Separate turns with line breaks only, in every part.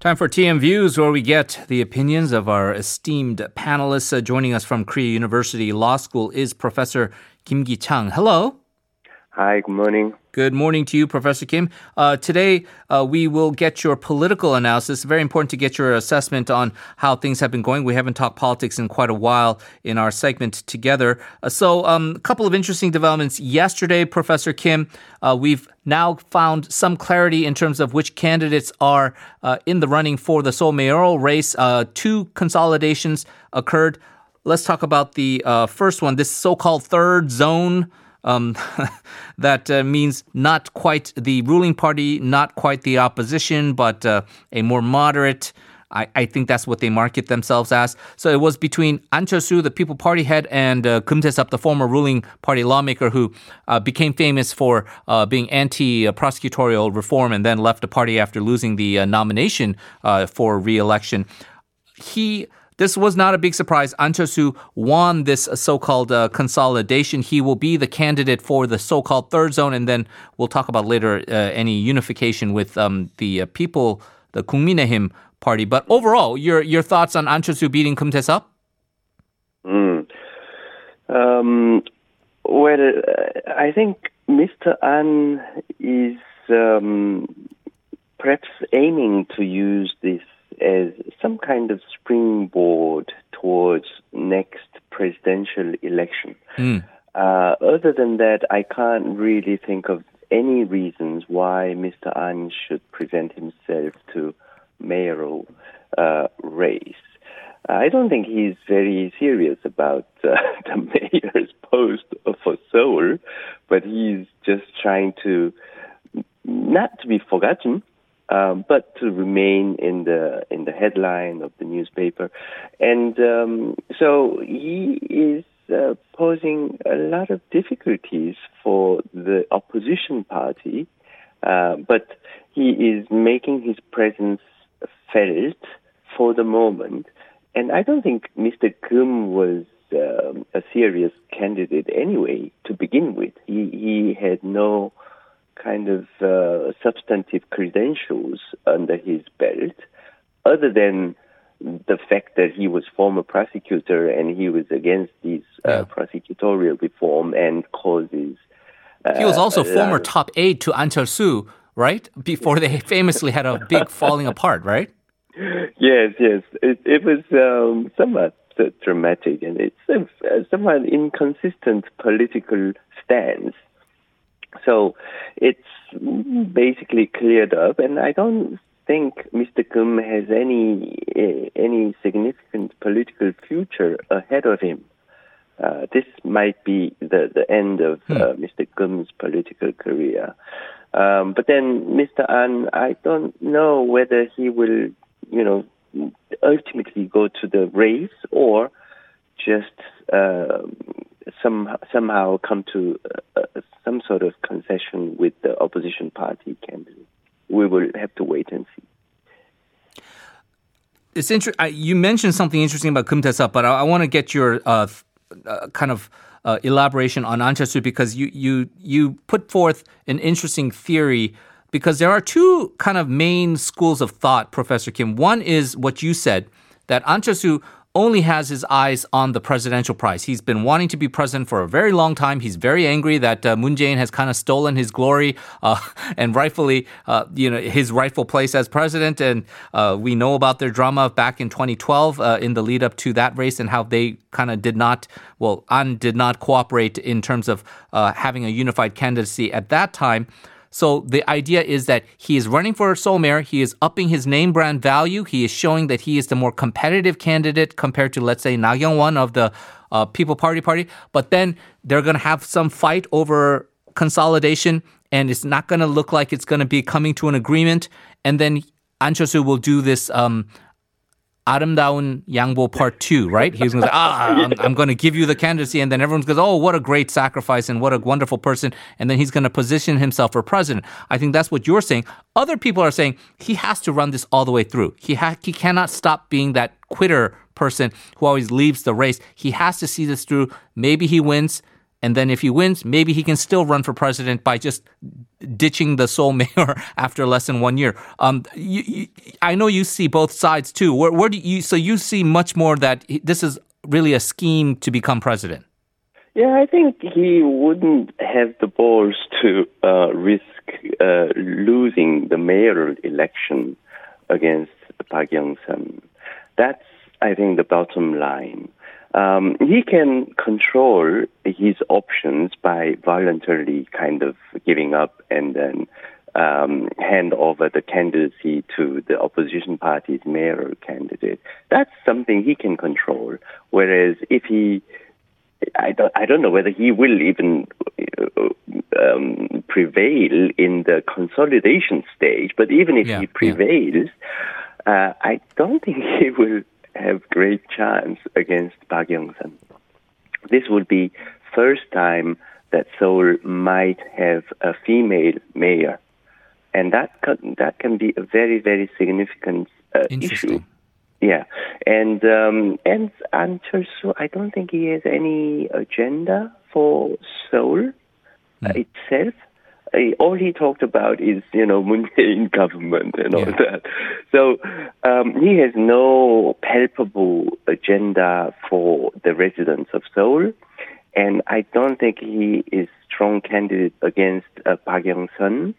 Time for TM Views, where we get the opinions of our esteemed panelists. Uh, joining us from Korea University Law School is Professor Kim Kee-Chang. Hello.
Hi, good morning.
Good morning to you, Professor Kim. Uh, today, uh, we will get your political analysis. Very important to get your assessment on how things have been going. We haven't talked politics in quite a while in our segment together. Uh, so, um, a couple of interesting developments. Yesterday, Professor Kim, uh, we've now found some clarity in terms of which candidates are uh, in the running for the Seoul mayoral race. Uh, two consolidations occurred. Let's talk about the first one, this so called third zone. Um, that uh, means not quite the ruling party, not quite the opposition, but uh, a more moderate. I, I, think that's what they market themselves as. So it was between An Cheol-soo, the People Party head, and uh, Kim Tae-sup, the former ruling party lawmaker who uh, became famous for uh, being anti-prosecutorial reform and then left the party after losing the uh, nomination uh, for re-election. He this was not a big surprise. An won this uh, so-called uh, consolidation. He will be the candidate for the so-called third zone, and then we'll talk about later uh, any unification with um, the uh, people, the Kungminehim party. But overall, your your thoughts on An beating Kim Tae-sup?
Mm. Um, well, uh, I think Mr. An is um, perhaps aiming to use this as some kind of springboard towards next presidential election. Mm. Uh, other than that, I can't really think of any reasons why Mr. An should present himself to mayoral uh, race. I don't think he's very serious about uh, the mayor's post for Seoul, but he's just trying to not to be forgotten, um, but to remain in the in the headline of the newspaper, and um, so he is uh, posing a lot of difficulties for the opposition party, uh, but he is making his presence felt for the moment, and I don't think Mr. Kim was um, a serious candidate anyway to begin with. He he had no kind of uh, substantive credentials under his belt, other than the fact that he was former prosecutor and he was against these uh, yeah. prosecutorial reform and causes.
Uh, he was also former top aide to An Cheol-soo, right? Before they famously had a big falling apart, right?
Yes, yes. It, it was um, somewhat dramatic and it's a, somewhat inconsistent political stance so it's basically cleared up, and I don't think Mr. Kim has any uh, any significant political future ahead of him. Uh, this might be the, the end of hmm. uh, Mr. Kim's political career. Um, but then Mr. An, I don't know whether he will, you know, ultimately go to the race or just uh, some, somehow come to uh, uh, some sort of concession with the opposition party candidate. We will have to wait and see.
It's interesting. You mentioned something interesting about Kim Tae-sup, but I, I want to get your uh, uh, kind of uh, elaboration on An Cheol-soo because you you you put forth an interesting theory because there are two kind of main schools of thought, Professor Kim. One is what you said that An Cheol-soo only has his eyes on the presidential prize. He's been wanting to be president for a very long time. He's very angry that uh, Moon Jae-in has kind of stolen his glory uh, and rightfully, uh, you know, his rightful place as president. And uh, we know about their drama back in 2012 uh, in the lead up to that race and how they kind of did not, well, An did not cooperate in terms of uh, having a unified candidacy at that time. So the idea is that he is running for Seoul mayor. He is upping his name brand value. He is showing that he is the more competitive candidate compared to, let's say, Na Kyung-won of the uh, People Party Party. But then they're going to have some fight over consolidation, and it's not going to look like it's going to be coming to an agreement. And then An Cheol-soo will do this um, Areumdaun Yangbo part two, right? He's going to say, ah, I'm, I'm going to give you the candidacy. And then everyone's goes, oh, what a great sacrifice and what a wonderful person. And then he's going to position himself for president. I think that's what you're saying. Other people are saying he has to run this all the way through. He, ha- he cannot stop being that quitter person who always leaves the race. He has to see this through. Maybe he wins. And then if he wins, maybe he can still run for president by just ditching the Seoul mayor after less than one year. Um, you, you, I know you see both sides too. Where, where do you? So you see much more that this is really a scheme to become president.
Yeah, I think he wouldn't have the balls to uh, risk uh, losing the mayoral election against Park Young-sun. That's, I think, the bottom line. Um, he can control his options by voluntarily kind of giving up and then um, hand over the candidacy to the opposition party's mayoral candidate. That's something he can control. Whereas if he I don't, I don't know whether he will even uh, um, prevail in the consolidation stage, but even if
Yeah,
he
yeah.
prevails, uh, I don't think he will have great chance against Park Young-sun. This would be first time that Seoul might have a female mayor, and that can, that can be a very very significant uh, issue. Yeah, and um, and An Chul-soo, I don't think he has any agenda for Seoul uh, itself. All he talked about is you know Moon Jae-in government and all
Yeah.
that. So um, he has no palpable agenda for the residents of Seoul, and I don't think he is strong candidate against uh, Park Young-sun.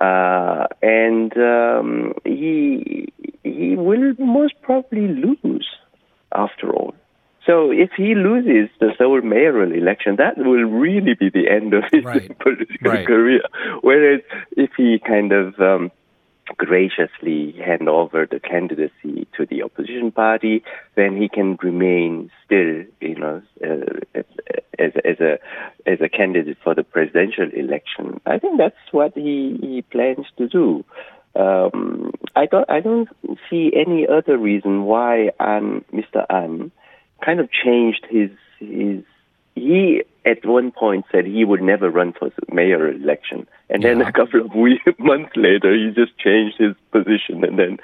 Uh, and um, he he will most probably lose after all. So if he loses the Seoul mayoral election, that will really be the end of his
Right.
political
Right.
career. Whereas if he kind of um, graciously hand over the candidacy to the opposition party, then he can remain still, you know, uh, as, as a as a candidate for the presidential election. I think that's what he, he plans to do. Um, I don't I don't see any other reason why An, Mr. An kind of changed his his he at one point said he would never run for mayor election, and then a couple of weeks, months later, he just changed his position and then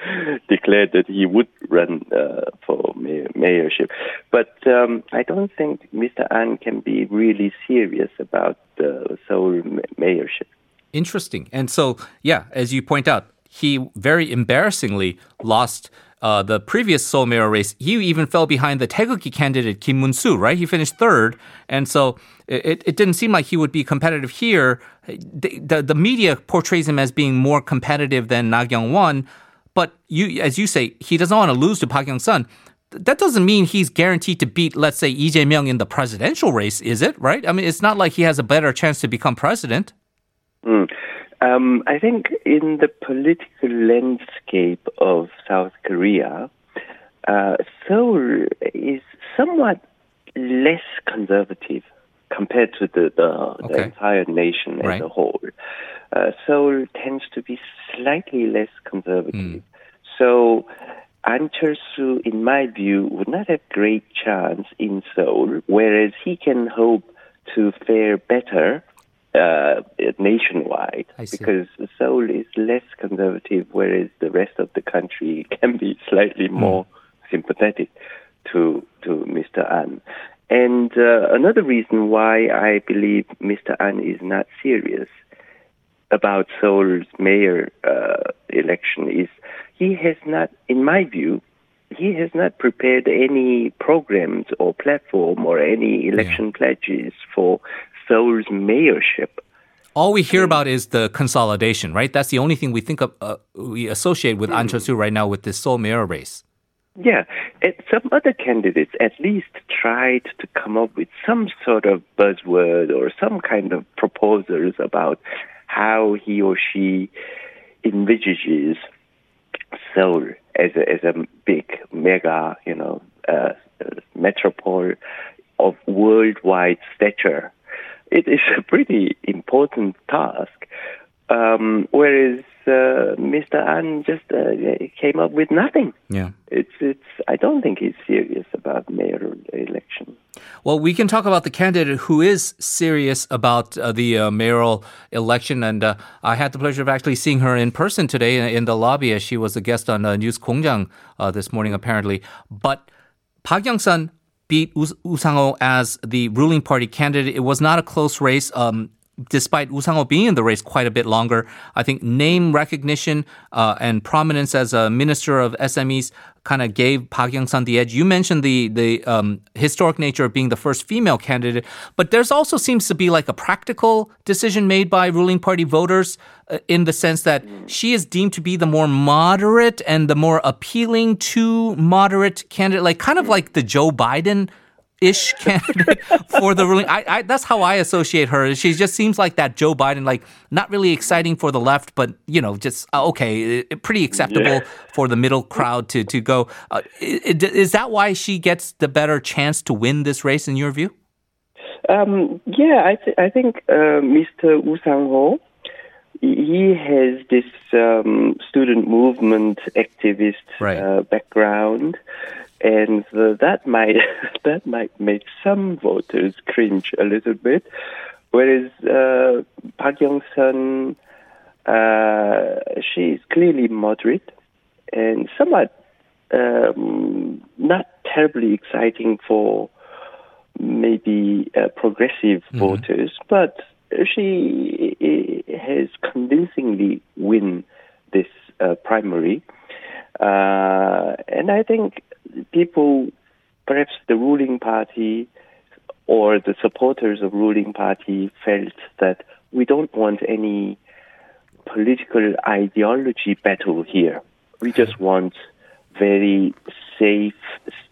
declared that he would run uh, for mayor, mayorship. But um, I don't think Mr. An can be really serious about the Seoul mayorship.
Interesting. And so, yeah, as you point out, he very embarrassingly lost uh, the previous Seoul mayor race. He even fell behind the Taeguki candidate Kim Moon-soo, right? He finished third, and so it, it didn't seem like he would be competitive here. The, the, the media portrays him as being more competitive than Na Kyung-won, but you, as you say, he doesn't want to lose to Park Young-sun. That doesn't mean he's guaranteed to beat, let's say, Lee Jae-myung in the presidential race, is it? Right? I mean, it's not like he has a better chance to become president.
Mm. Um, I think in the political landscape of South Korea, uh, Seoul is somewhat less conservative compared to the, the, the entire nation as
Right.
a whole. Uh, Seoul tends to be slightly less conservative. So An Chul-soo, in my view, would not have great chance in Seoul, whereas he can hope to fare better uh, nationwide because Seoul is less conservative, whereas the rest of the country can be slightly more sympathetic to to Mr. An. And uh, another reason why I believe Mr. An is not serious about Seoul's mayor uh, election is he has not, in my view, he has not prepared any programs or platform or any election pledges for Seoul's mayorship.
All we hear about is the consolidation, right? That's the only thing we think of, uh, we associate with An Chul-soo right now with this Seoul mayor race.
Yeah, and some other candidates at least tried to come up with some sort of buzzword or some kind of proposals about how he or she envisages Seoul as a, as a big, mega, you know, uh, metropole of worldwide stature. It is a pretty important task. Um, whereas uh, Mr. An just uh, came up with nothing.
Yeah.
It's it's. I don't think he's serious about mayoral election.
Well, we can talk about the candidate who is serious about uh, the uh, mayoral election. And uh, I had the pleasure of actually seeing her in person today in, the lobby as she was a guest on uh, News Kongjang uh, this morning, apparently. But Park Young-sun beat Woo Sang-ho as the ruling party candidate. It was not a close race. Um, despite Sang-ho being in the race quite a bit longer, I think name recognition uh, and prominence as a minister of SMEs kind of gave Park Young-sun the edge. You mentioned the the um, historic nature of being the first female candidate, but there's also seems to be like a practical decision made by ruling party voters uh, in the sense that she is deemed to be the more moderate and the more appealing to moderate candidate, like kind of like the Joe Biden ish candidate for the ruling. I, I, that's how I associate her. She just seems like that Joe Biden, like not really exciting for the left, but you know, just uh, okay, pretty acceptable yeah. for the middle crowd to to go. Uh, is that why she gets the better chance to win this race in your view?
Um, yeah, I, th- I think uh, Mr. Woo Sang-ho, he has this um, student movement activist
right.
uh, background and uh, that might that might make some voters cringe a little bit. Whereas uh, Park Young Sun, uh, she is clearly moderate and somewhat um, not terribly exciting for maybe uh, progressive mm-hmm. voters, but she has convincingly win this uh, primary. Uh, and I think people, perhaps the ruling party or the supporters of ruling party felt that we don't want any political ideology battle here. We just want very safe,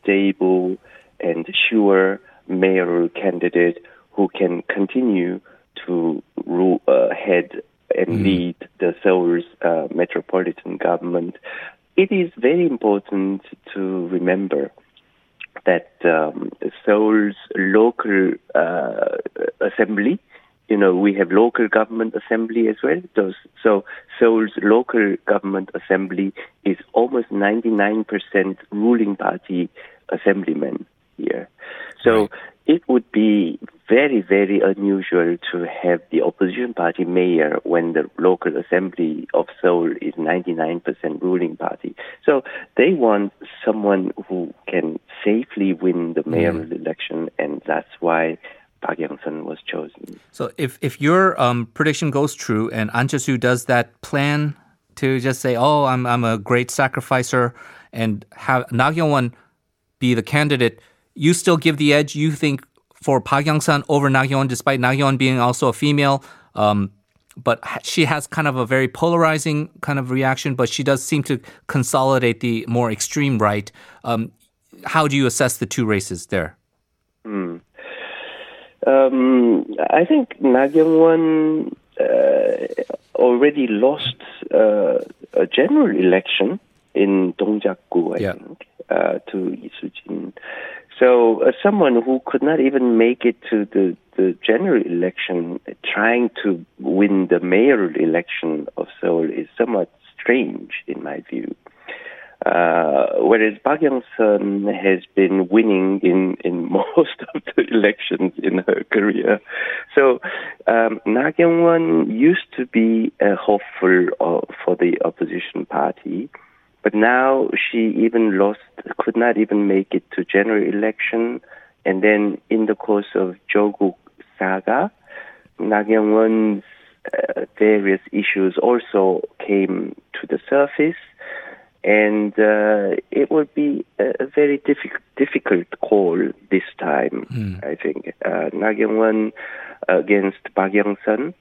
stable, and sure mayoral candidate who can continue to rule, uh, head and mm. lead the Seoul's uh, metropolitan government it is very important to remember that um, Seoul's local uh, assembly, you know, we have local government assembly as well. Those, so Seoul's local government assembly is almost 99% ruling party assemblymen here. So right it would be very, very unusual to have the opposition party mayor when the local assembly of Seoul is 99% ruling party. So they want someone who can safely win the mayoral mm. election, and that's why Park Young-sun was chosen.
So if, if your um, prediction goes true and An Cheol-soo does that plan to just say, oh, I'm, I'm a great sacrificer and have Na Kyung-won be the candidate – you still give the edge, you think, for Park Young-sun over Na despite Na being also a female. Um, but she has kind of a very polarizing kind of reaction, but she does seem to consolidate the more extreme right. Um, how do you assess the two races there?
Mm. Um, I think Na Kyung-won uh, already lost uh, a general election in Dongjakgu, I yeah. think, uh, to Soo-jin. So, uh, someone who could not even make it to the, the general election, trying to win the mayoral election of Seoul is somewhat strange, in my view. Uh, whereas Park Young-sun has been winning in, in most of the elections in her career. So um, Na Kyung-won used to be a hopeful uh, for the opposition party. But now she even lost, could not even make it to general election. And then in the course of Joguk saga, Na Kyung-won's uh, various issues also came to the surface. And uh, it would be a, very difficult, difficult call this time, mm. I think. Uh, Na Kyung-won against Park Young-sun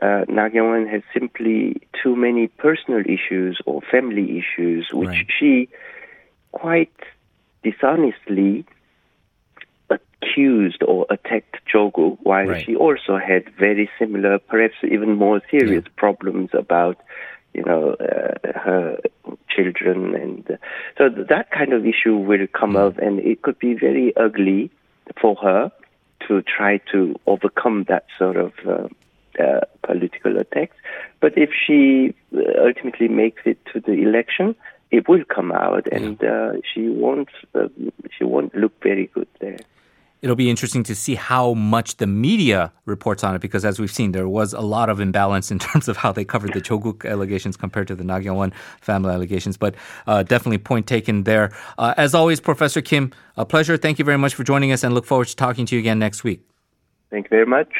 uh, has simply too many personal issues or family issues, which right. she quite dishonestly accused or attacked Joguk, while right. she also had very similar, perhaps even more serious yeah. problems about, you know, uh, her children, and uh, so that kind of issue will come yeah. up, and it could be very ugly for her to try to overcome that sort of uh, uh, political attacks. But if she uh, ultimately makes it to the election, it will come out, and uh, she won't uh, she won't look very good there.
it'll be interesting to see how much the media reports on it because as we've seen, there was a lot of imbalance in terms of how they covered the Choguk allegations compared to the Na Kyung-won family allegations. But uh, definitely point taken there. Uh, as always, Professor Kim, a pleasure. Thank you very much for joining us and look forward to talking to you again next week.
Thank you very much.